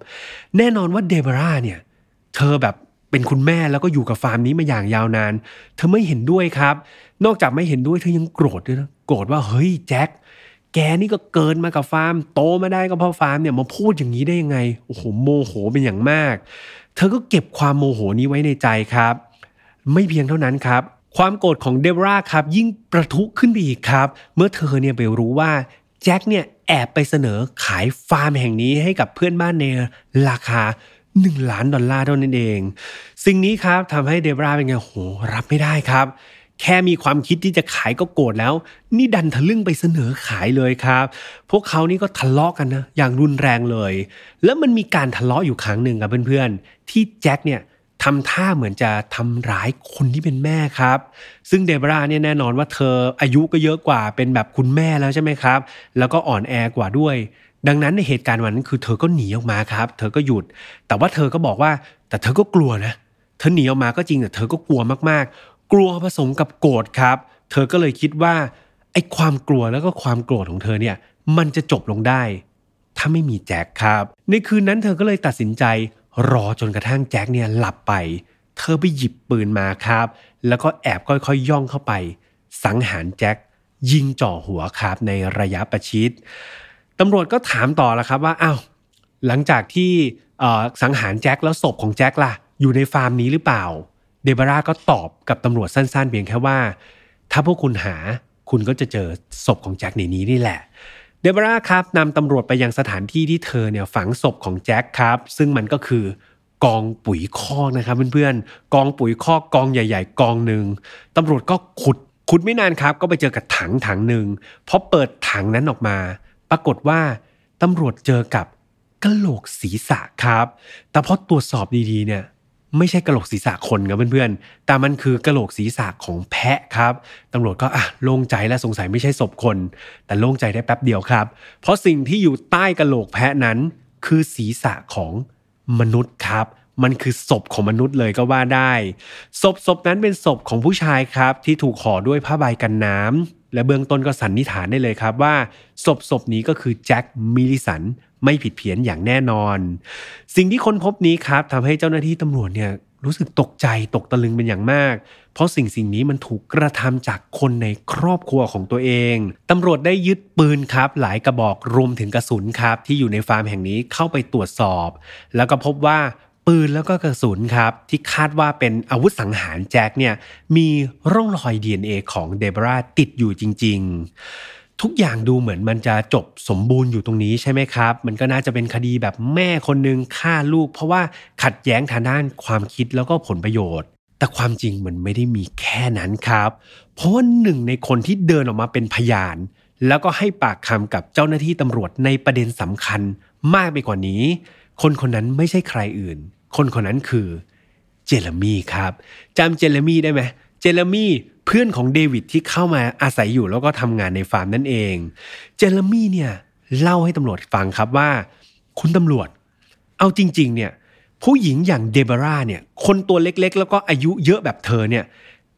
แน่นอนว่าเดบราเนี่ยเธอแบบเป็นคุณแม่แล้วก็อยู่กับฟาร์มนี้มาอย่างยาวนาน เธอไม่เห็นด้วยครับ นอกจากไม่เห็นด้วยเธอยังโกรธด้วยนะโกรธว่าเฮ้ยแจ็ค แกนี่ก็เกินมากับฟาร์ม โตมาได้ก็เพราะฟาร์มเนี่ยมาพูดอย่างนี้ได้ยังไง โอ้โหโมโหเป็นอย่างมาก เธอก็เก็บความโมโหนี้ไว้ในใจครับ ไม่เพียงเท่านั้นครับ ความโกรธของเดบราครับ ยิ่งประทุขึ้นไปอีกครับ เมื่อเธอเนี่ยไปรู้ว่าแจ็คเนี่ยแอบไปเสนอขายฟาร์มแห่งนี้ให้กับเพื่อนบ้านในราคา 1 ล้านดอลลาร์เท่านั้นเอง สิ่งนี้ครับทำให้เดบราเป็นไงโหรับไม่ได้ครับ แค่มีความคิดที่จะขายก็โกรธแล้ว นี่ดันทะลึ่งไปเสนอขายเลยครับ พวกเขานี่ก็ทะเลาะกันนะอย่างรุนแรงเลย แล้วมันมีการทะเลาะอยู่ครั้งหนึ่งครับเพื่อนๆ ที่แจ็คเนี่ยทำท่าเหมือนจะทำร้ายคนที่เป็นแม่ครับ ซึ่งเดบราเนี่ยแน่นอนว่าเธออายุก็เยอะกว่าเป็นแบบคุณแม่แล้วใช่ไหมครับ แล้วก็อ่อนแอกว่าด้วย ดังนั้นในเหตุการณ์วันนั้นคือเธอก็หนีออกมาครับ เธอก็หยุด แต่ว่าเธอก็บอกว่า แต่เธอก็กลัวนะ เธอหนีออกมาก็จริงแต่เธอก็กลัวมากๆ กลัวผสมกับโกรธครับ เธอก็เลยคิดว่าไอ้ความกลัวแล้วก็ความโกรธของเธอเนี่ยมันจะจบลงได้ ถ้าไม่มีแจ็คครับ ในคืนนั้นเธอก็เลยตัดสินใจ รอจนกระทั่งแจ็คเนี่ยหลับไป เธอไปหยิบปืนมาครับ แล้วก็แอบค่อยๆย่องเข้าไป สังหารแจ็คยิงจ่อหัวครับในระยะประชิดตำรวจก็ถามต่อแล้วครับว่าอ้าวหลังจากที่สังหารแจ็คแล้วศพของแจ็คล่ะอยู่ในฟาร์มนี้หรือเปล่า เดบาร่าก็ตอบกับตำรวจสั้นๆ เพียงแค่ว่า ถ้าพวกคุณหาคุณก็จะเจอศพของแจ็คในนี้นี่แหละ เดบาร่าครับนำตำรวจไปยังสถานที่ที่เธอเนี่ยฝังศพของแจ็คครับ ซึ่งมันก็คือกองปุ๋ยคอกนะครับเพื่อนๆ กองปุ๋ยคอกกองใหญ่ ๆ กองหนึ่งตำรวจก็ขุดขุดไม่นานครับ ก็ไปเจอกับถังถังหนึ่งพอเปิดถังนั้นออกมา ปรากฏว่าตำรวจเจอกับกระโหลกศีรษะครับ แต่พอตรวจสอบดีๆเนี่ย ไม่ใช่กระโหลกศีรษะคนครับเพื่อนๆ แต่มันคือกระโหลกศีรษะของแพะครับ ตำรวจก็อะโล่งใจและสงสัยไม่ใช่ศพคน แต่โล่งใจได้แป๊บเดียวครับ เพราะสิ่งที่อยู่ใต้กระโหลกแพะนั้น คือศีรษะของมนุษย์ครับ มันคือศพของมนุษย์เลยก็ว่าได้ ศพศพนั้นเป็นศพของผู้ชายครับ ที่ถูกห่อด้วยผ้าใบกันน้ำ และเบื้องต้นก็สันนิษฐานได้เลยครับว่าศพศพนี้ก็คือแจ็คมิลิสันไม่ผิดเพี้ยนอย่างแน่นอน สิ่งที่ค้นพบนี้ครับทำให้เจ้าหน้าที่ตำรวจเนี่ยรู้สึกตกใจตกตะลึงเป็นอย่างมาก เพราะสิ่งสิ่งนี้มันถูกกระทำจากคนในครอบครัวของตัวเอง ตำรวจได้ยึดปืนครับ หลายกระบอกรวมถึงกระสุนครับ ที่อยู่ในฟาร์มแห่งนี้เข้าไปตรวจสอบ แล้วก็พบว่า ปืนแล้วก็กระสุนครับ ที่คาดว่าเป็นอาวุธสังหารแจ็คเนี่ยมีร่องรอย DNA ของเดบราติดอยู่จริง ๆ ทุกอย่างดูเหมือนมันจะจบสมบูรณ์อยู่ตรงนี้ใช่ไหมครับ มันก็น่าจะเป็นคดีแบบแม่คนนึงฆ่าลูก เพราะว่าขัดแย้งทางด้านความคิดแล้วก็ผลประโยชน์แต่ความจริงมันไม่ได้มีแค่นั้นครับ เพราะว่าหนึ่งในคนที่เดินออกมาเป็นพยาน แล้วก็ให้ปากคำกับเจ้าหน้าที่ตำรวจในประเด็นสำคัญมากไปกว่านี้ คนคนนั้นไม่ใช่ใครอื่น คนคนนั้นคือเจเรมี่ครับจำเจเรมี่ได้ไหมเจเรมี่เพื่อนของเดวิดที่เข้ามาอาศัยอยู่แล้วก็ทำงานในฟาร์มนั่นเอง เจเรมี่เนี่ยเล่าให้ตำรวจฟังครับว่า คุณตำรวจ เอาจริง ๆ เนี่ยผู้หญิงอย่างเดบราเนี่ย คนตัวเล็กๆ แล้วก็อายุเยอะแบบเธอเนี่ย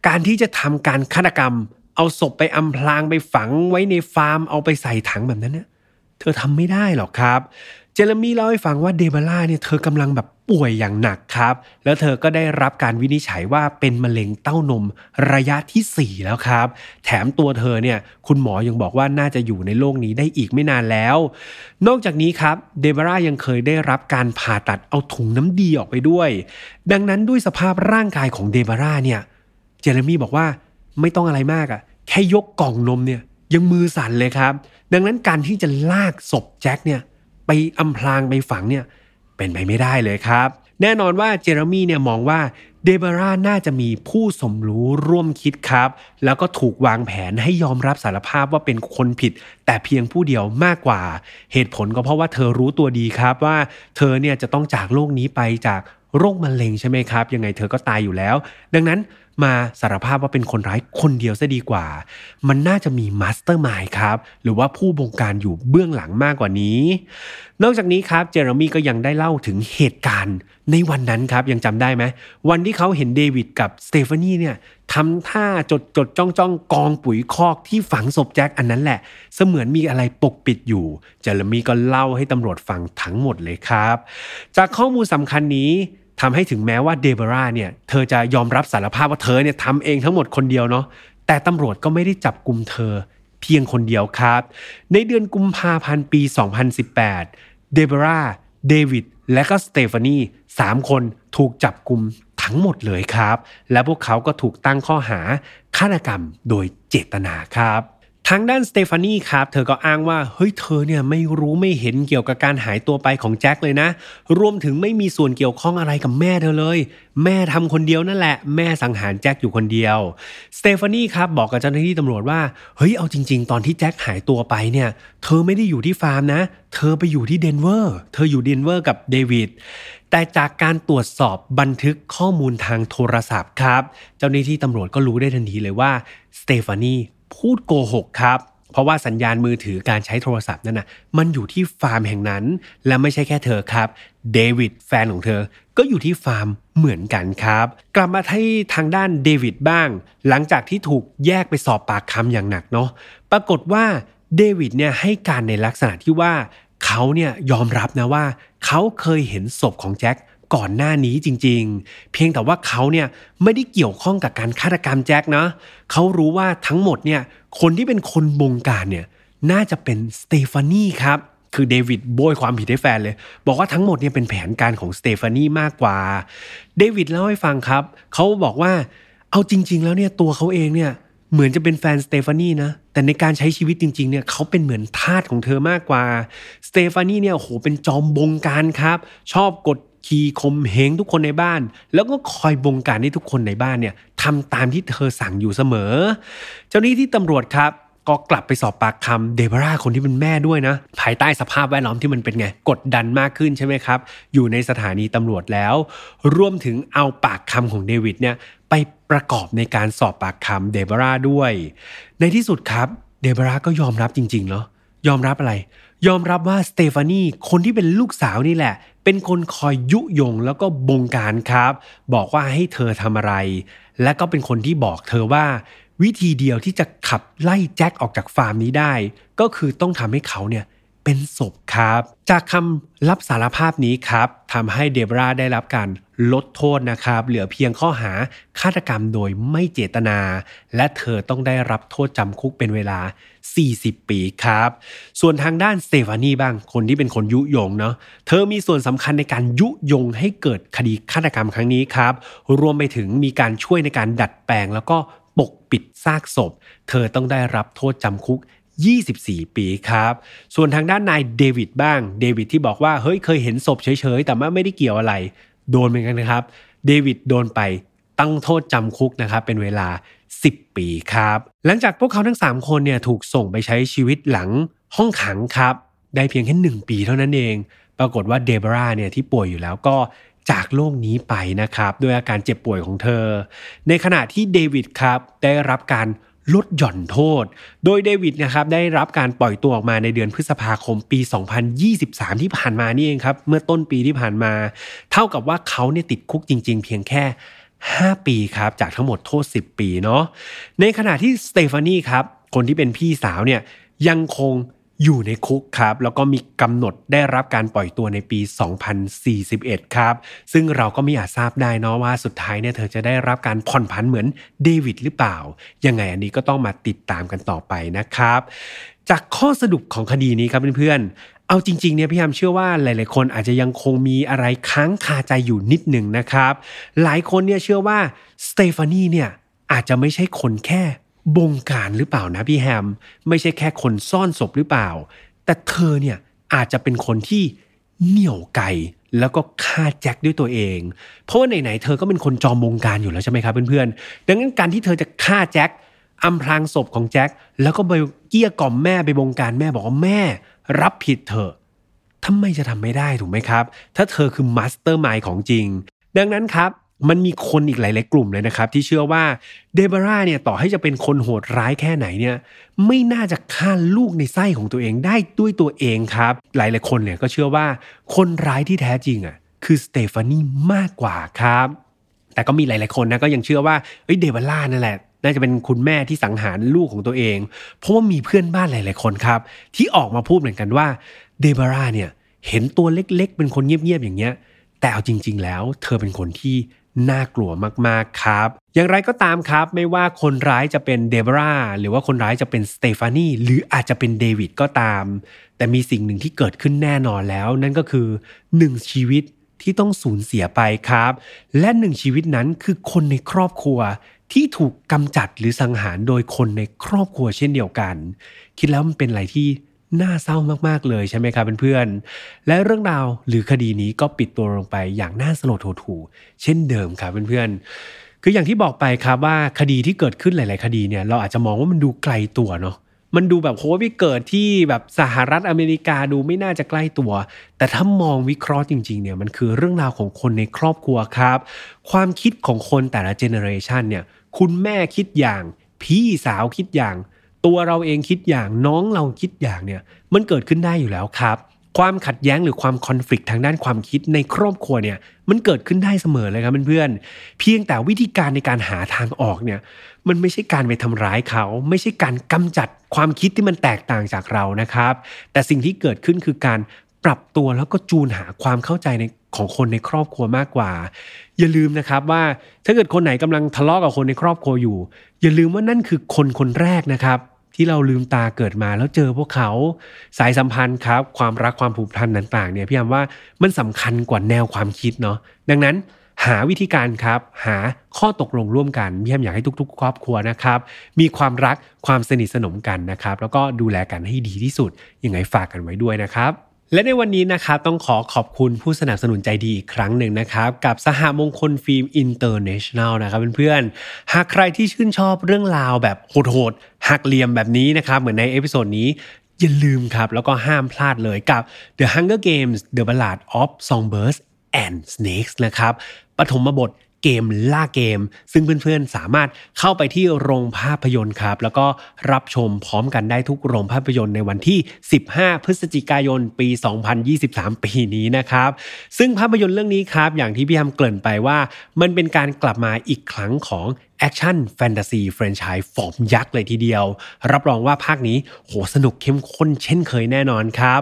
การที่จะทำการฆาตกรรม เอาศพไปอำพรางไปฝังไว้ในฟาร์มเอาไปใส่ถังแบบนั้นเนี่ยเธอทำไม่ได้หรอกครับ เจเรมี่เล่าให้ฟังว่าเดบาร่าเนี่ยเธอกำลังแบบป่วยอย่างหนักครับ แล้วเธอก็ได้รับการวินิจฉัยว่าเป็นมะเร็งเต้านมระยะที่ 4 แล้วครับ แถมตัวเธอเนี่ยคุณหมอยังบอกว่าน่าจะอยู่ในโลกนี้ได้อีกไม่นานแล้ว นอกจากนี้ครับเดบาร่ายังเคยได้รับการผ่าตัดเอาถุงน้ำดีออกไปด้วย ดังนั้นด้วยสภาพร่างกายของเดบาร่าเนี่ยเจเรมี่บอกว่าไม่ต้องอะไรมากอะแค่ยกกล่องนมเนี่ยยังมือสั่นเลยครับ ดังนั้นการที่จะลากศพแจ็คเนี่ย ไปอำพรางไปฝังเนี่ยเป็นไปไม่ได้เลยครับ แน่นอนว่าเจเรมี่เนี่ยมองว่าเดบาร่าน่าจะมีผู้สมรู้ร่วมคิดครับ แล้วก็ถูกวางแผนให้ยอมรับสารภาพว่าเป็นคนผิด แต่เพียงผู้เดียวมากกว่า เหตุผลก็เพราะว่าเธอรู้ตัวดีครับว่า เธอเนี่ยจะต้องจากโลกนี้ไปจากโรคมะเร็งใช่ไหมครับ ยังไงเธอก็ตายอยู่แล้ว ดังนั้น มาสารภาพว่าเป็นคนร้ายคนเดียวซะดีกว่า มันน่าจะมี mastermind ครับ หรือว่าผู้บงการอยู่เบื้องหลังมากกว่านี้ นอกจากนี้ครับเจอร์มี่ก็ยังได้เล่าถึงเหตุการณ์ในวันนั้นครับ ยังจำได้ไหม วันที่เขาเห็นเดวิดกับสเตฟานีเนี่ยทำท่าจดจดจ้องจ้องกองปุ๋ยคอกที่ฝังศพแจ็คอันนั้นแหละ เสมือนมีอะไรปกปิดอยู่ เจอร์มี่ก็เล่าให้ตำรวจฟังทั้งหมดเลยครับ จากข้อมูลสำคัญนี้ ทำให้ถึงแม้ว่าเดบราเนี่ยเธอจะยอมรับสารภาพว่าเธอเนี่ยทำเองทั้งหมดคนเดียวเนาะแต่ตำรวจก็ไม่ได้จับกลุ่มเธอเพียงคนเดียวครับ ในเดือนกุมภาพันธ์ปี 2018 เดบราเดวิด และก็สเตฟานีสามคนถูกจับกลุ่มทั้งหมดเลยครับ และพวกเขาก็ถูกตั้งข้อหาฆาตกรรมโดยเจตนาครับ ทางด้านสเตฟานีครับ เธอก็อ้างว่า เฮ้ย เธอเนี่ยไม่รู้ไม่เห็นเกี่ยวกับการหายตัวไปของแจ็คเลยนะ รวมถึงไม่มีส่วนเกี่ยวข้องอะไรกับแม่เธอเลย แม่ทำคนเดียวนั่นแหละ แม่สังหารแจ็คอยู่คนเดียว สเตฟานีครับบอกกับเจ้าหน้าที่ตำรวจว่า เฮ้ย เอาจริง ๆ ตอนที่แจ็คหายตัวไปเนี่ย เธอไม่ได้อยู่ที่ฟาร์มนะ เธอไปอยู่ที่เดนเวอร์ เธออยู่เดนเวอร์กับเดวิดแต่จากการตรวจสอบบันทึกข้อมูลทางโทรศัพท์ครับ เจ้าหน้าที่ตำรวจก็รู้ได้ทันทีเลยว่าสเตฟานี พูดโกหกครับ เพราะว่าสัญญาณมือถือการใช้โทรศัพท์นั่นนะมันอยู่ที่ฟาร์มแห่งนั้น และไม่ใช่แค่เธอครับเดวิดแฟนของเธอ ก็อยู่ที่ฟาร์มเหมือนกันครับ กลับมาที่ทางด้านเดวิดบ้าง หลังจากที่ถูกแยกไปสอบปากคำอย่างหนักเนาะปรากฏว่าเดวิดเนี่ยให้การในลักษณะที่ว่าเขาเนี่ยยอมรับนะว่า เขาเคยเห็นศพของแจ็ค ก่อนหน้านี้จริง ๆ เพียงแต่ว่าเขาเนี่ยไม่ได้เกี่ยวข้องกับการฆาตกรรมแจ็คนะเขารู้ว่าทั้งหมดเนี่ยคนที่เป็นคนบงการเนี่ยน่าจะเป็นสเตฟานีครับคือเดวิดโบ้ยความผิดให้แฟนเลย บอกว่าทั้งหมดเนี่ยเป็นแผนการของสเตฟานีมากกว่าเดวิดเล่าให้ฟังครับเขาบอกว่าเอาจริง ๆ แล้วเนี่ยตัวเขาเองเนี่ยเหมือนจะเป็นแฟนสเตฟานีนะแต่ในการใช้ชีวิตจริงๆเนี่ยเขาเป็นเหมือนทาสของเธอมากกว่าสเตฟานีเนี่ยโหเป็นจอมบงการครับ ชอบกด ขี่ข่มเหงทุกคนในบ้าน แล้วก็คอยบงการให้ทุกคนในบ้านเนี่ยทำตามที่เธอสั่งอยู่เสมอ เจ้าหนี้ที่ตำรวจครับก็กลับไปสอบปากคำเดบราคนที่เป็นแม่ด้วยนะ ภายใต้สภาพแวดล้อมที่มันเป็นไง กดดันมากขึ้นใช่ไหมครับ อยู่ในสถานีตำรวจแล้ว รวมถึงเอาปากคำของเดวิดเนี่ยไปประกอบในการสอบปากคำเดบราด้วย ในที่สุดครับเดบราก็ยอมรับจริงๆเนาะยอมรับอะไร ยอมรับว่าสเตฟานีคนที่เป็นลูกสาวนี่แหละ เป็นคนคอยยุยงแล้วก็บงการครับ บอกว่าให้เธอทำอะไร และก็เป็นคนที่บอกเธอว่า วิธีเดียวที่จะขับไล่แจ็คออกจากฟาร์มนี้ได้ ก็คือต้องทำให้เขาเนี่ย เป็นศพครับ จากคำรับสารภาพนี้ครับทำให้เดบราได้รับการลดโทษนะครับ เหลือเพียงข้อหาฆาตกรรมโดยไม่เจตนา และเธอต้องได้รับโทษจำคุกเป็นเวลา 40 ปีครับ ส่วนทางด้านสเตฟานีบ้างคนที่เป็นคนยุยงเนาะเธอมีส่วนสำคัญในการยุยงให้เกิดคดีฆาตกรรมครั้งนี้ครับ รวมไปถึงมีการช่วยในการดัดแปลงแล้วก็ปกปิดซากศพ เธอต้องได้รับโทษจำคุก 24 ปีครับ ส่วนทางด้านนายเดวิดบ้าง เดวิดที่บอกว่าเฮ้ยเคยเห็นศพเฉยๆ แต่ว่าไม่ได้เกี่ยวอะไร โดนเหมือนกันนะครับ เดวิดโดนไปตั้งโทษจำคุกนะครับเป็นเวลา 10 ปีครับ หลังจากพวกเขาทั้ง 3 คนเนี่ยถูกส่งไปใช้ชีวิตหลังห้องขังครับ ได้เพียงแค่ 1 ปีเท่านั้นเอง ปรากฏว่าเดบราเนี่ยที่ป่วยอยู่แล้วก็จากโลกนี้ไปนะครับ ด้วยอาการเจ็บป่วยของเธอ ในขณะที่เดวิดครับได้รับการ ลดหย่อนโทษ โดยเดวิดนะครับได้รับการปล่อยตัวออกมาในเดือนพฤษภาคมปี 2023 ที่ผ่านมานี่เองครับ เมื่อต้นปีที่ผ่านมา เท่ากับว่าเขาเนี่ยติดคุกจริง ๆ เพียงแค่ 5 ปีครับจากทั้งหมดโทษ 10 ปีเนาะในขณะที่สเตฟานีครับคนที่เป็นพี่สาวเนี่ยยังคง อยู่ในคุกครับ แล้วก็มีกำหนดได้รับการปล่อยตัวในปี 2041 ครับ ซึ่งเราก็ไม่อาจทราบได้เนาะว่าสุดท้ายเนี่ยเธอจะได้รับการผ่อนผันเหมือนเดวิดหรือเปล่า ยังไงอันนี้ก็ต้องมาติดตามกันต่อไปนะครับ จากข้อสรุปของคดีนี้ครับเพื่อนๆ เอาจริงๆเนี่ยพี่ยามเชื่อว่าหลายๆคนอาจจะยังคงมีอะไรค้างคาใจอยู่นิดหนึ่งนะครับ หลายคนเนี่ยเชื่อว่าสเตฟานีเนี่ยอาจจะไม่ใช่คนแค่ บงการหรือเปล่านะพี่แฮม ไม่ใช่แค่คนซ่อนศพหรือเปล่า แต่เธอเนี่ยอาจจะเป็นคนที่เหนี่ยวไกแล้วก็ฆ่าแจ็คด้วยตัวเอง เพราะว่าไหนๆเธอก็เป็นคนจอมบงการอยู่แล้วใช่ไหมครับเพื่อนๆ ดังนั้นการที่เธอจะฆ่าแจ็คอำพรางศพของแจ็คแล้วก็ไปเกี้ยกล่อมแม่ไปบงการแม่บอกว่าแม่ รับผิดเถอะทำไมจะทำไม่ได้ถูกไหมครับ ถ้าเธอคือ mastermind ของจริง ดังนั้นครับ มันมีคนอีกหลาย ๆ กลุ่มเลยนะครับ ที่เชื่อว่าเดบราเนี่ยต่อให้จะเป็นคนโหดร้ายแค่ไหนเนี่ยไม่น่าจะฆ่าลูกในไส้ของตัวเองได้ด้วยตัวเองครับ หลาย ๆ คนเนี่ยก็เชื่อว่าคนร้ายที่แท้จริงอะคือสเตฟานีมากกว่าครับ แต่ก็มีหลาย ๆ คนนะก็ยังเชื่อว่าเอ้ยเดบรานั่นแหละน่าจะเป็นคุณแม่ที่สังหารลูกของตัวเอง เพราะว่ามีเพื่อนบ้านหลาย ๆ คนครับ ที่ออกมาพูดเหมือนกันว่าเดบราเนี่ยเห็นตัวเล็ก ๆ เป็นคนเงียบ ๆ อย่างเงี้ย แต่เอาจริง ๆ แล้ว เธอเป็นคนที่ น่ากลัวมากๆครับ อย่างไรก็ตามครับ ไม่ว่าคนร้ายจะเป็นเดบราหรือว่าคนร้ายจะเป็นสเตฟานีหรืออาจจะเป็นเดวิดก็ตาม แต่มีสิ่งหนึ่งที่เกิดขึ้นแน่นอนแล้ว นั่นก็คือหนึ่งชีวิตที่ต้องสูญเสียไปครับ และหนึ่งชีวิตนั้นคือคนในครอบครัวที่ถูกกำจัดหรือสังหารโดยคนในครอบครัวเช่นเดียวกัน คิดแล้วมันเป็นอะไรที่ น่าเศร้ามากๆเลยใช่ไหมครับเพื่อนๆ และเรื่องราวหรือคดีนี้ก็ปิดตัวลงไปอย่างน่าสลดหดหู่เช่นเดิมครับเพื่อนๆ คืออย่างที่บอกไปครับว่าคดีที่เกิดขึ้นหลาย ๆ คดีเนี่ยเราอาจจะมองว่ามันดูไกลตัวเนาะมันดูแบบโหวิเกิดที่แบบสหรัฐอเมริกาดูไม่น่าจะใกล้ตัว แต่ถ้ามองวิเคราะห์จริงๆเนี่ยมันคือเรื่องราวของคนในครอบครัวครับ ความคิดของคนแต่ละ generation เนี่ยคุณแม่คิดอย่าง พี่สาวคิดอย่าง ตัวเราเองคิดอย่างน้องเราคิดอย่างเนี่ยมันเกิดขึ้นได้อยู่แล้วครับ ความขัดแย้งหรือความคอนฟ lict ทางด้านความคิดในครอบครัวเนี่ยมันเกิดขึ้นได้เสมอเลยครับเพื่อนๆเพียงแต่วิธีการในการหาทางออกเนี่ยมันไม่ใช่การไปทำร้ายเขา ไม่ใช่การกำจัดความคิดที่มันแตกต่างจากเรานะครับ แต่สิ่งที่เกิดขึ้นคือการปรับตัวแล้วก็จูนหาความเข้าใจในของคนในครอบครัวมากกว่า อย่าลืมนะครับว่าถ้าเกิดคนไหนกำลังทะเลาะกับคนในครอบครัวอยู่ อย่าลืมว่านั่นคือคนคนแรกนะครับ ที่เราลืมตาเกิดมาแล้วเจอพวกเขาสายสัมพันธ์ครับ ความรักความผูกพันต่างๆเนี่ยพี่ยามว่ามันสำคัญกว่าแนวความคิดเนาะดังนั้นหาวิธีการครับ หาข้อตกลงร่วมกันพี่ยามอยากให้ทุก ๆ ครอบครัวนะครับ มีความรักความสนิทสนมกันนะครับ แล้วก็ดูแลกันให้ดีที่สุดยังไงฝากกันไว้ด้วยนะครับ และในวันนี้นะครับต้องขอขอบคุณผู้สนับสนุนใจดีอีกครั้งหนึ่งนะครับกับสหมงคลฟิล์มอินเตอร์เนชั่นแนลนะครับเพื่อนๆหากใครที่ชื่นชอบเรื่องราวแบบโหดๆหักเหลี่ยมแบบนี้นะครับเหมือนใน episode นี้อย่าลืมครับ แล้วก็ห้ามพลาดเลยกับ The Hunger Games The Ballad of Songbirds and Snakes นะครับปฐมบท เกมล่าเกม ซึ่งเพื่อนๆสามารถเข้าไปที่โรงภาพยนตร์ครับ แล้วก็รับชมพร้อมกันได้ทุกโรงภาพยนตร์ในวันที่ 15 พฤศจิกายนปี 2023 ปีนี้นะครับ ซึ่งภาพยนตร์เรื่องนี้ครับ อย่างที่พี่แอมเกริ่นไปว่า มันเป็นการกลับมาอีกครั้งของ action fantasy แฟรนไชส์ฟอร์มยักษ์เลยทีเดียว รับรองว่าภาคนี้โหสนุกเข้มข้นเช่นเคยแน่นอนครับ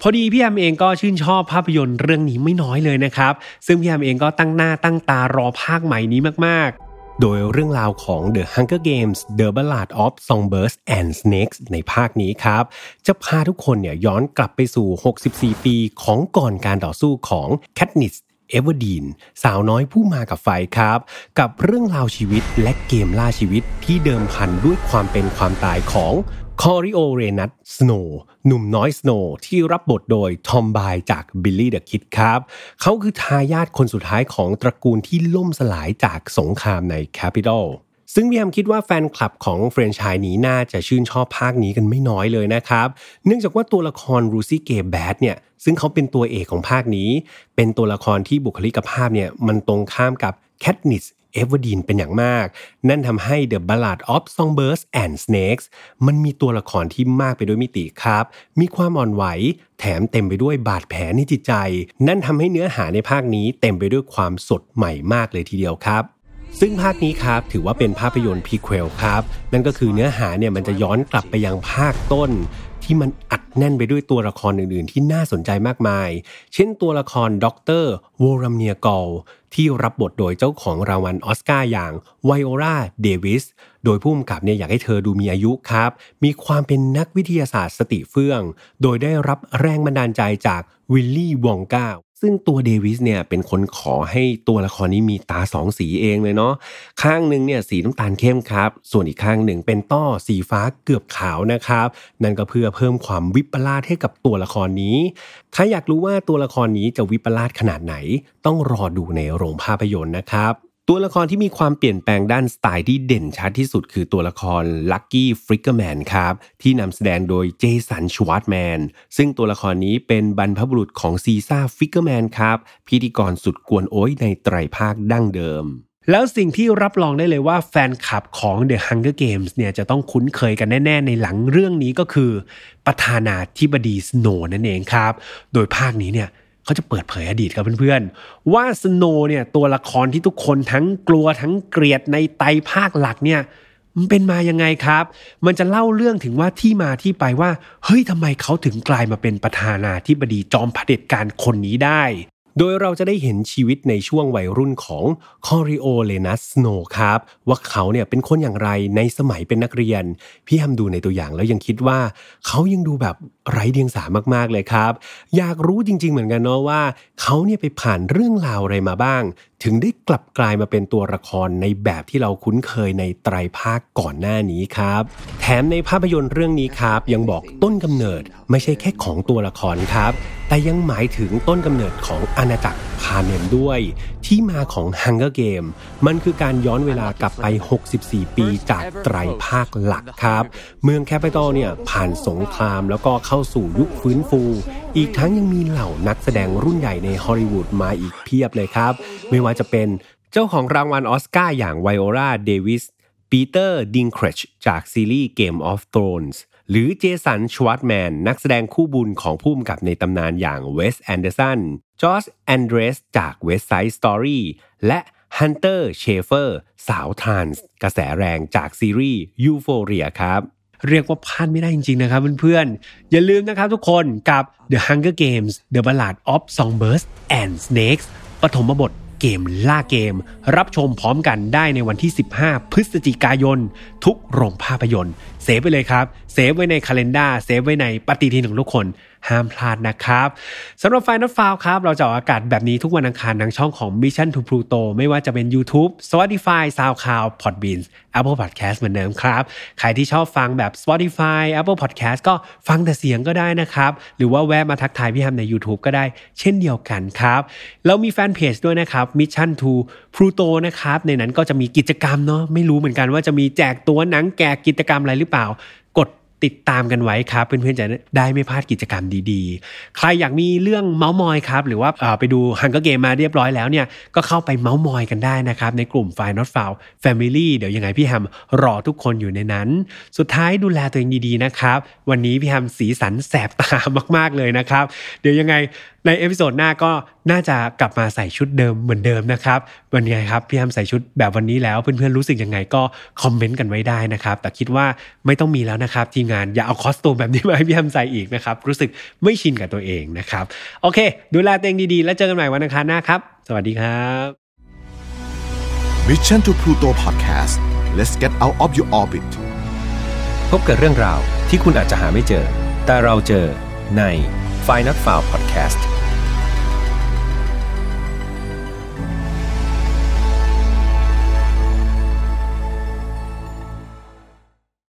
พอดีพี่แอมเองก็ชื่นชอบภาพยนตร์เรื่องนี้ไม่น้อยเลยนะครับ ซึ่งพี่แอมเองก็ตั้งหน้าตั้งตารอภาคใหม่นี้มากๆโดยเรื่องราวของ The Hunger Games The Ballad of Songbirds and Snakes ในภาคนี้ครับ จะพาทุกคนเนี่ยย้อนกลับไปสู่ 64 ปีของก่อนการต่อสู้ของ Katniss เอเวอร์ดีนสาวน้อยผู้มากับไฟครับ กับเรื่องราวชีวิตและเกมล่าชีวิตที่เดิมพันด้วยความเป็นความตายของ Coriolanus Snow หนุ่มน้อย Snow ที่รับบทโดย Tom Blyth จาก Billy the Kid ครับ เขาคือทายาทคนสุดท้ายของตระกูลที่ล่มสลายจากสงครามในแคปิตอล ซึ่งพี่แอมคิดว่าแฟนคลับของแฟรนไชส์นี้น่าจะชื่นชอบภาคนี้กันไม่น้อยเลยนะครับ เนื่องจากว่าตัวละคร Lucy Gray Baird เนี่ยซึ่งเขาเป็นตัวเอกของภาคนี้ เป็นตัวละครที่บุคลิกภาพเนี่ยมันตรงข้ามกับ Katniss Everdeen เป็นอย่างมาก นั่นทำให้ The Ballad of Songbirds and Snakes มันมีตัวละครที่มากไปด้วยมิติครับ มีความอ่อนไหว แถมเต็มไปด้วยบาดแผลในจิตใจ นั่นทำให้เนื้อหาในภาคนี้เต็มไปด้วยความสดใหม่มากเลยทีเดียวครับ ซึ่งภาคนี้ครับถือว่าเป็นภาพยนตร์ prequel ครับ นั่นก็คือเนื้อหาเนี่ยมันจะย้อนกลับไปยังภาคต้น ที่มันอัดแน่นไปด้วยตัวละครอื่นๆ ที่น่าสนใจมากมาย เช่นตัวละครด็อกเตอร์วอลัมเนียกอลที่รับบทโดยเจ้าของรางวัลอสการ์อย่างไวโอลาเดวิสโดยผู้กำกับเนี่ยอยากให้เธอดูมีอายุครับ มีความเป็นนักวิทยาศาสตร์สติเฟื่อง โดยได้รับแรงบันดาลใจจากวิลลี่วองก้า ซึ่งตัวเดวิสเนี่ยเป็นคนขอให้ตัวละครนี้มีตาสองสีเองเลยเนาะข้างหนึ่งเนี่ยสีน้ำตาลเข้มครับ ส่วนอีกข้างหนึ่งเป็นต้อสีฟ้าเกือบขาวนะครับ นั่นก็เพื่อเพิ่มความวิปลาสให้กับตัวละครนี้ ถ้าอยากรู้ว่าตัวละครนี้จะวิปลาสขนาดไหน ต้องรอดูในโรงภาพยนตร์นะครับ ตัวละครที่มีความเปลี่ยนแปลงด้านสไตล์ที่เด่นชัดที่สุดคือตัวละครลัคกี้ฟลิกเกอร์แมนครับที่นำแสดงโดยเจสันชวาร์ตแมนซึ่งตัวละครนี้เป็นบรรพบุรุษของซีซาร์ฟลิกเกอร์แมนครับพิธีกรสุดกวนโอ้ยในไตรภาคดั้งเดิมแล้วสิ่งที่รับรองได้เลยว่าแฟนคลับของ The Hunger Games เนี่ยจะต้องคุ้นเคยกันแน่ ๆ ในหนังเรื่องนี้ก็คือ ประธานาธิบดีสโนนั่นเองครับ โดยภาคนี้เนี่ย เขาจะเปิดเผยอดีตครับเพื่อนๆ ว่าสโนเนี่ยตัวละครที่ทุกคนทั้งกลัวทั้งเกลียดในไตภาคหลักเนี่ยมันเป็นมายังไงครับ มันจะเล่าเรื่องถึงว่าที่มาที่ไปว่า เฮ้ยทำไมเขาถึงกลายมาเป็นประธานาธิบดีจอมเผด็จการคนนี้ได้ โดยเราจะได้เห็นชีวิตในช่วงวัยรุ่นของคอริโอเลนัสโนครับ ว่าเขาเนี่ยเป็นคนอย่างไรในสมัยเป็นนักเรียน พี่ทำดูในตัวอย่างแล้วยังคิดว่า เขายังดูแบบ ไร้เดียงสามากๆเลยครับ อยากรู้จริง ๆ เหมือนกันเนาะว่าเขาเนี่ยไปผ่านเรื่องราวอะไรมาบ้าง ถึงได้กลับกลายมาเป็นตัวละครในแบบที่เราคุ้นเคยในไตรภาคก่อนหน้านี้ครับ แถมในภาพยนตร์เรื่องนี้ครับยังบอกต้นกำเนิดไม่ใช่แค่ของตัวละครครับแต่ยังหมายถึงต้นกำเนิดของอาณาจักรพาเนมด้วย ที่มาของ Hunger Game มันคือการย้อนเวลากลับไป 64 ปีจากไตรภาคหลักครับ เมืองแคปิตอลเนี่ยผ่านสงครามแล้วก็เข้าสู่ยุคฟื้นฟู อีกทั้งยังมีเหล่านักแสดงรุ่นใหญ่ในฮอลลีวูดมาอีกเพียบเลยครับ ไม่ว่าจะเป็นเจ้าของรางวัลออสการ์อย่างไวโอลาเดวิสปีเตอร์ดิงเคลจจากซีรีส์ Game of Thrones หรือเจสันชวาร์ตแมน นักแสดงคู่บุญของผู้กำกับในตำนานอย่างเวสแอนเดอร์สันจอร์จแอนเดรสจาก West Side Story และฮันเตอร์เชเฟอร์สาวทรานส์กระแสแรงจากซีรีส์ Euphoria ครับ เรียกว่าพลาดไม่ได้จริงๆนะครับเพื่อนๆ อย่าลืมนะครับทุกคนกับ The Hunger Games The Ballad of Songbirds and Snakes ปฐมบทเกมล่าเกม รับชมพร้อมกันได้ในวันที่ 15 พฤศจิกายน ทุกโรงภาพยนตร์ save ไปเลยครับ save ไว้ใน calendar save ไว้ในปฏิทินของทุกคน ห้ามพลาดนะครับสำหรับ File Not Found ครับ เราจะออกอากาศแบบนี้ทุกวันอังคารทางช่องของ Mission to Pluto ไม่ว่าจะเป็น YouTube Spotify SoundCloud Podbean Apple Podcast เหมือนเดิมครับ ใครที่ชอบฟังแบบ Spotify Apple Podcast ก็ฟังแต่เสียงก็ได้นะครับ หรือว่าแวะมาทักทายพี่ฮัมใน YouTube ก็ได้เช่นเดียวกันครับ เรามีแฟนเพจด้วยนะครับ Mission to Pluto นะครับ ในนั้นก็จะมีกิจกรรมเนาะไม่รู้เหมือนกันว่าจะมีแจกตัวหนังแกกิจกรรมอะไรหรือเปล่า ติดตามกันไว้ครับ เพื่อนๆจะได้ไม่พลาดกิจกรรมดีๆ ใครอยากมีเรื่องเมาส์มอยครับ หรือว่าไปดูฮังเกอร์เกมมาเรียบร้อยแล้วเนี่ยก็เข้าไปเมาส์มอยกันได้นะครับ ในกลุ่ม f i Not f o u l Family เดี๋ยวยังไงพี่แฮมรอทุกคนอยู่ในนั้น สุดท้ายดูแลตัวเองดีๆนะครับ วันนี้พี่แฮมสีสันแสบตามากๆเลยนะครับ เดี๋ยวยังไงใน episode หน้าก็น่าจะกลับมาใส่ชุดเดิมเหมือนเดิมนะครับวันนี้ครับพี่แฮมใส่ชุดแบบวันนี้แล้วเพื่อนๆรู้สึกยังไงก็คอมเมนต์กันไว้ได้นะครับแต่คิดว่าไม่ต้องมีแล้วนะครับทีมงาน อย่าเอา costume แบบนี้มาให้พี่แฮมใส่อีกนะครับ รู้สึกไม่ชินกับตัวเองนะครับ โอเค ดูแลตัวเองดีๆ แล้วเจอกันใหม่วันอังคารหน้าครับ สวัสดีครับ Mission to Pluto Podcast let's get out of your orbit พบกับเรื่องราวที่คุณอาจจะหาไม่เจอ แต่เราเจอใน f i n a l f i l e Podcast